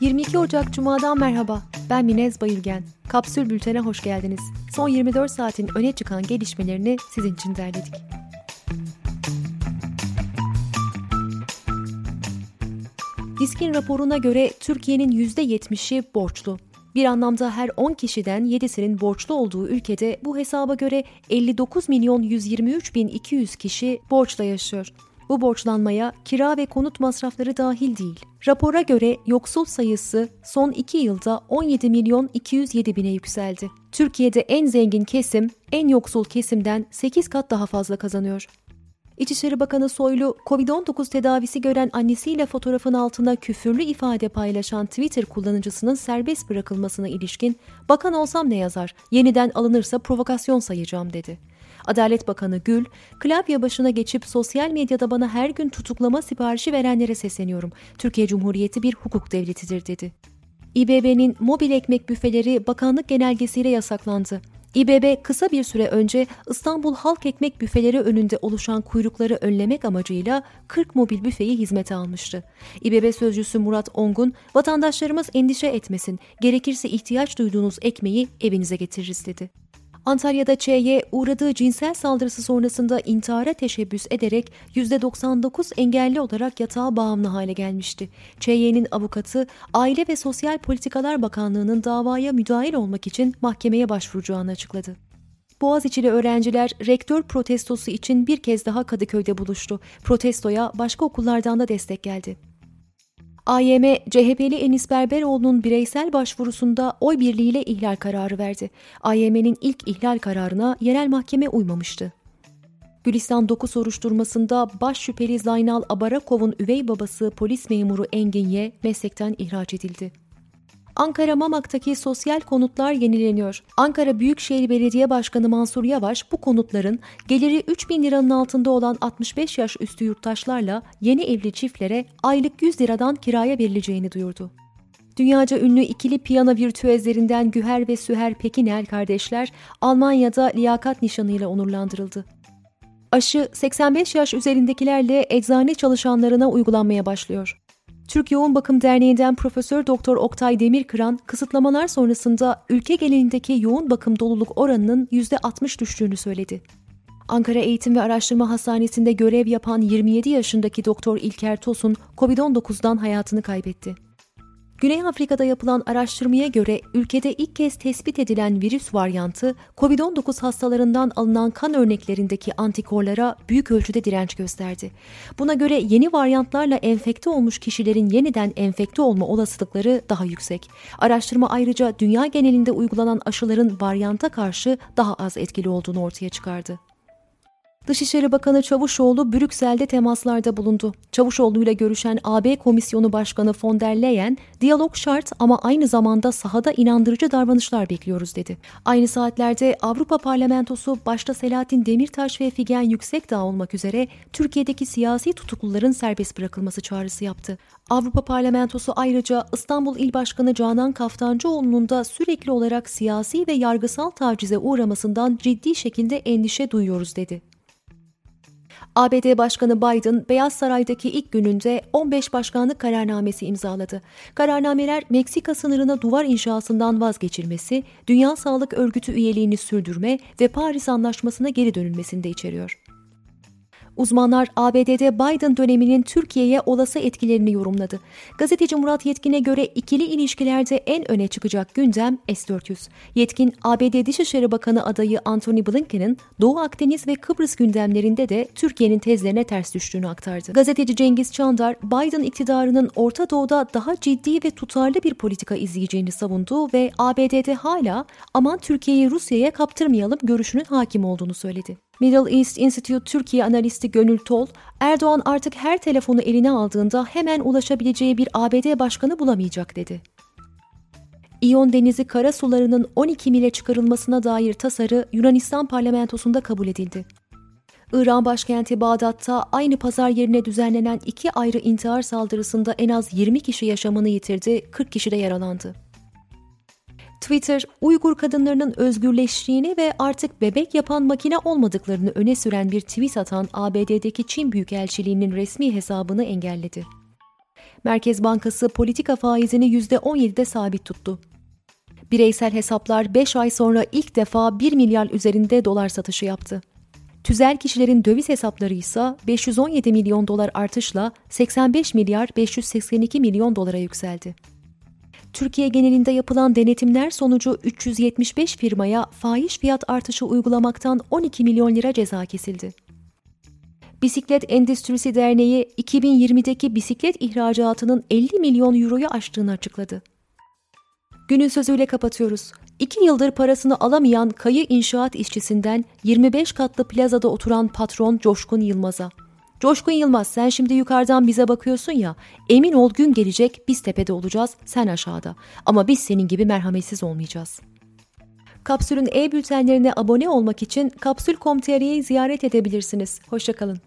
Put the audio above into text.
22 Ocak Cuma'dan merhaba. Ben Minez Bayülgen. Kapsül Bülten'e hoş geldiniz. Son 24 saatin öne çıkan gelişmelerini sizin için derledik. Diskin raporuna göre Türkiye'nin %70'i borçlu. Bir anlamda her 10 kişiden 7'sinin borçlu olduğu ülkede bu hesaba göre 59 milyon 123 bin 200 kişi borçla yaşıyor. Bu borçlanmaya kira ve konut masrafları dahil değil. Rapora göre yoksul sayısı son 2 yılda 17 milyon 207 bine yükseldi. Türkiye'de en zengin kesim en yoksul kesimden 8 kat daha fazla kazanıyor. İçişleri Bakanı Soylu, Covid-19 tedavisi gören annesiyle fotoğrafın altına küfürlü ifade paylaşan Twitter kullanıcısının serbest bırakılmasına ilişkin "Bakan olsam ne yazar? Yeniden alınırsa provokasyon sayacağım." dedi. Adalet Bakanı Gül, klavye başına geçip sosyal medyada bana her gün tutuklama siparişi verenlere sesleniyorum. Türkiye Cumhuriyeti bir hukuk devletidir dedi. İBB'nin mobil ekmek büfeleri bakanlık genelgesiyle yasaklandı. İBB kısa bir süre önce İstanbul Halk Ekmek büfeleri önünde oluşan kuyrukları önlemek amacıyla 40 mobil büfeyi hizmete almıştı. İBB sözcüsü Murat Ongun, vatandaşlarımız endişe etmesin, gerekirse ihtiyaç duyduğunuz ekmeği evinize getiririz dedi. Antalya'da Ç'ye uğradığı cinsel saldırısı sonrasında intihara teşebbüs ederek %99 engelli olarak yatağa bağımlı hale gelmişti. Ç'ye'nin avukatı Aile ve Sosyal Politikalar Bakanlığı'nın davaya müdahil olmak için mahkemeye başvuracağını açıkladı. Boğaziçi'li öğrenciler rektör protestosu için bir kez daha Kadıköy'de buluştu. Protestoya başka okullardan da destek geldi. AYM, CHP'li Enis Berberoğlu'nun bireysel başvurusunda oy birliğiyle ihlal kararı verdi. AYM'nin ilk ihlal kararına yerel mahkeme uymamıştı. Gülistan 9 soruşturmasında baş şüpheli Zaynal Abarakov'un üvey babası polis memuru Engin Y meslekten ihraç edildi. Ankara Mamak'taki sosyal konutlar yenileniyor. Ankara Büyükşehir Belediye Başkanı Mansur Yavaş bu konutların geliri 3 bin liranın altında olan 65 yaş üstü yurttaşlarla yeni evli çiftlere aylık 100 liradan kiraya verileceğini duyurdu. Dünyaca ünlü ikili piyano virtüözlerinden Güher ve Süher Pekinel kardeşler Almanya'da liyakat nişanıyla onurlandırıldı. Aşı 85 yaş üzerindekilerle eczane çalışanlarına uygulanmaya başlıyor. Türk Yoğun Bakım Derneği'nden Profesör Doktor Oktay Demirkıran kısıtlamalar sonrasında ülke genelindeki yoğun bakım doluluk oranının %60 düştüğünü söyledi. Ankara Eğitim ve Araştırma Hastanesi'nde görev yapan 27 yaşındaki Doktor İlker Tosun COVID-19'dan hayatını kaybetti. Güney Afrika'da yapılan araştırmaya göre ülkede ilk kez tespit edilen virüs varyantı COVID-19 hastalarından alınan kan örneklerindeki antikorlara büyük ölçüde direnç gösterdi. Buna göre yeni varyantlarla enfekte olmuş kişilerin yeniden enfekte olma olasılıkları daha yüksek. Araştırma ayrıca dünya genelinde uygulanan aşıların varyanta karşı daha az etkili olduğunu ortaya çıkardı. Dışişleri Bakanı Çavuşoğlu Brüksel'de temaslarda bulundu. Çavuşoğlu ile görüşen AB Komisyonu Başkanı von der Leyen, diyalog şart ama aynı zamanda sahada inandırıcı davranışlar bekliyoruz dedi. Aynı saatlerde Avrupa Parlamentosu başta Selahattin Demirtaş ve Figen Yüksekdağ olmak üzere Türkiye'deki siyasi tutukluların serbest bırakılması çağrısı yaptı. Avrupa Parlamentosu ayrıca İstanbul İl Başkanı Canan Kaftancıoğlu'nun da sürekli olarak siyasi ve yargısal tacize uğramasından ciddi şekilde endişe duyuyoruz dedi. ABD Başkanı Biden, Beyaz Saray'daki ilk gününde 15 başkanlık kararnamesi imzaladı. Kararnameler Meksika sınırına duvar inşasından vazgeçilmesi, Dünya Sağlık Örgütü üyeliğini sürdürme ve Paris Anlaşması'na geri dönülmesini de içeriyor. Uzmanlar ABD'de Biden döneminin Türkiye'ye olası etkilerini yorumladı. Gazeteci Murat Yetkin'e göre ikili ilişkilerde en öne çıkacak gündem S-400. Yetkin, ABD Dışişleri Bakanı adayı Anthony Blinken'ın Doğu Akdeniz ve Kıbrıs gündemlerinde de Türkiye'nin tezlerine ters düştüğünü aktardı. Gazeteci Cengiz Çandar, Biden iktidarının Orta Doğu'da daha ciddi ve tutarlı bir politika izleyeceğini savundu ve ABD'de hala aman Türkiye'yi Rusya'ya kaptırmayalım görüşünün hakim olduğunu söyledi. Middle East Institute Türkiye analisti Gönül Tol, Erdoğan artık her telefonu eline aldığında hemen ulaşabileceği bir ABD başkanı bulamayacak dedi. İyon Denizi kara sularının 12 mile çıkarılmasına dair tasarı Yunanistan parlamentosunda kabul edildi. İran başkenti Bağdat'ta aynı pazar yerine düzenlenen iki ayrı intihar saldırısında en az 20 kişi yaşamını yitirdi, 40 kişi de yaralandı. Twitter, Uygur kadınlarının özgürleştiğini ve artık bebek yapan makine olmadıklarını öne süren bir tweet atan ABD'deki Çin Büyükelçiliği'nin resmi hesabını engelledi. Merkez Bankası politika faizini %17'de sabit tuttu. Bireysel hesaplar 5 ay sonra ilk defa 1 milyar üzerinde dolar satışı yaptı. Tüzel kişilerin döviz hesapları ise 517 milyon dolar artışla 85 milyar 582 milyon dolara yükseldi. Türkiye genelinde yapılan denetimler sonucu 375 firmaya fahiş fiyat artışı uygulamaktan 12 milyon lira ceza kesildi. Bisiklet Endüstrisi Derneği 2020'deki bisiklet ihracatının 50 milyon euroyu aştığını açıkladı. Günün sözüyle kapatıyoruz. İki yıldır parasını alamayan kayı inşaat işçisinden 25 katlı plazada oturan patron Coşkun Yılmaz'a. Coşkun Yılmaz sen şimdi yukarıdan bize bakıyorsun ya emin ol gün gelecek biz tepede olacağız sen aşağıda ama biz senin gibi merhametsiz olmayacağız. Kapsül'ün e-bültenlerine abone olmak için kapsül.com.tr'yi ziyaret edebilirsiniz. Hoşçakalın.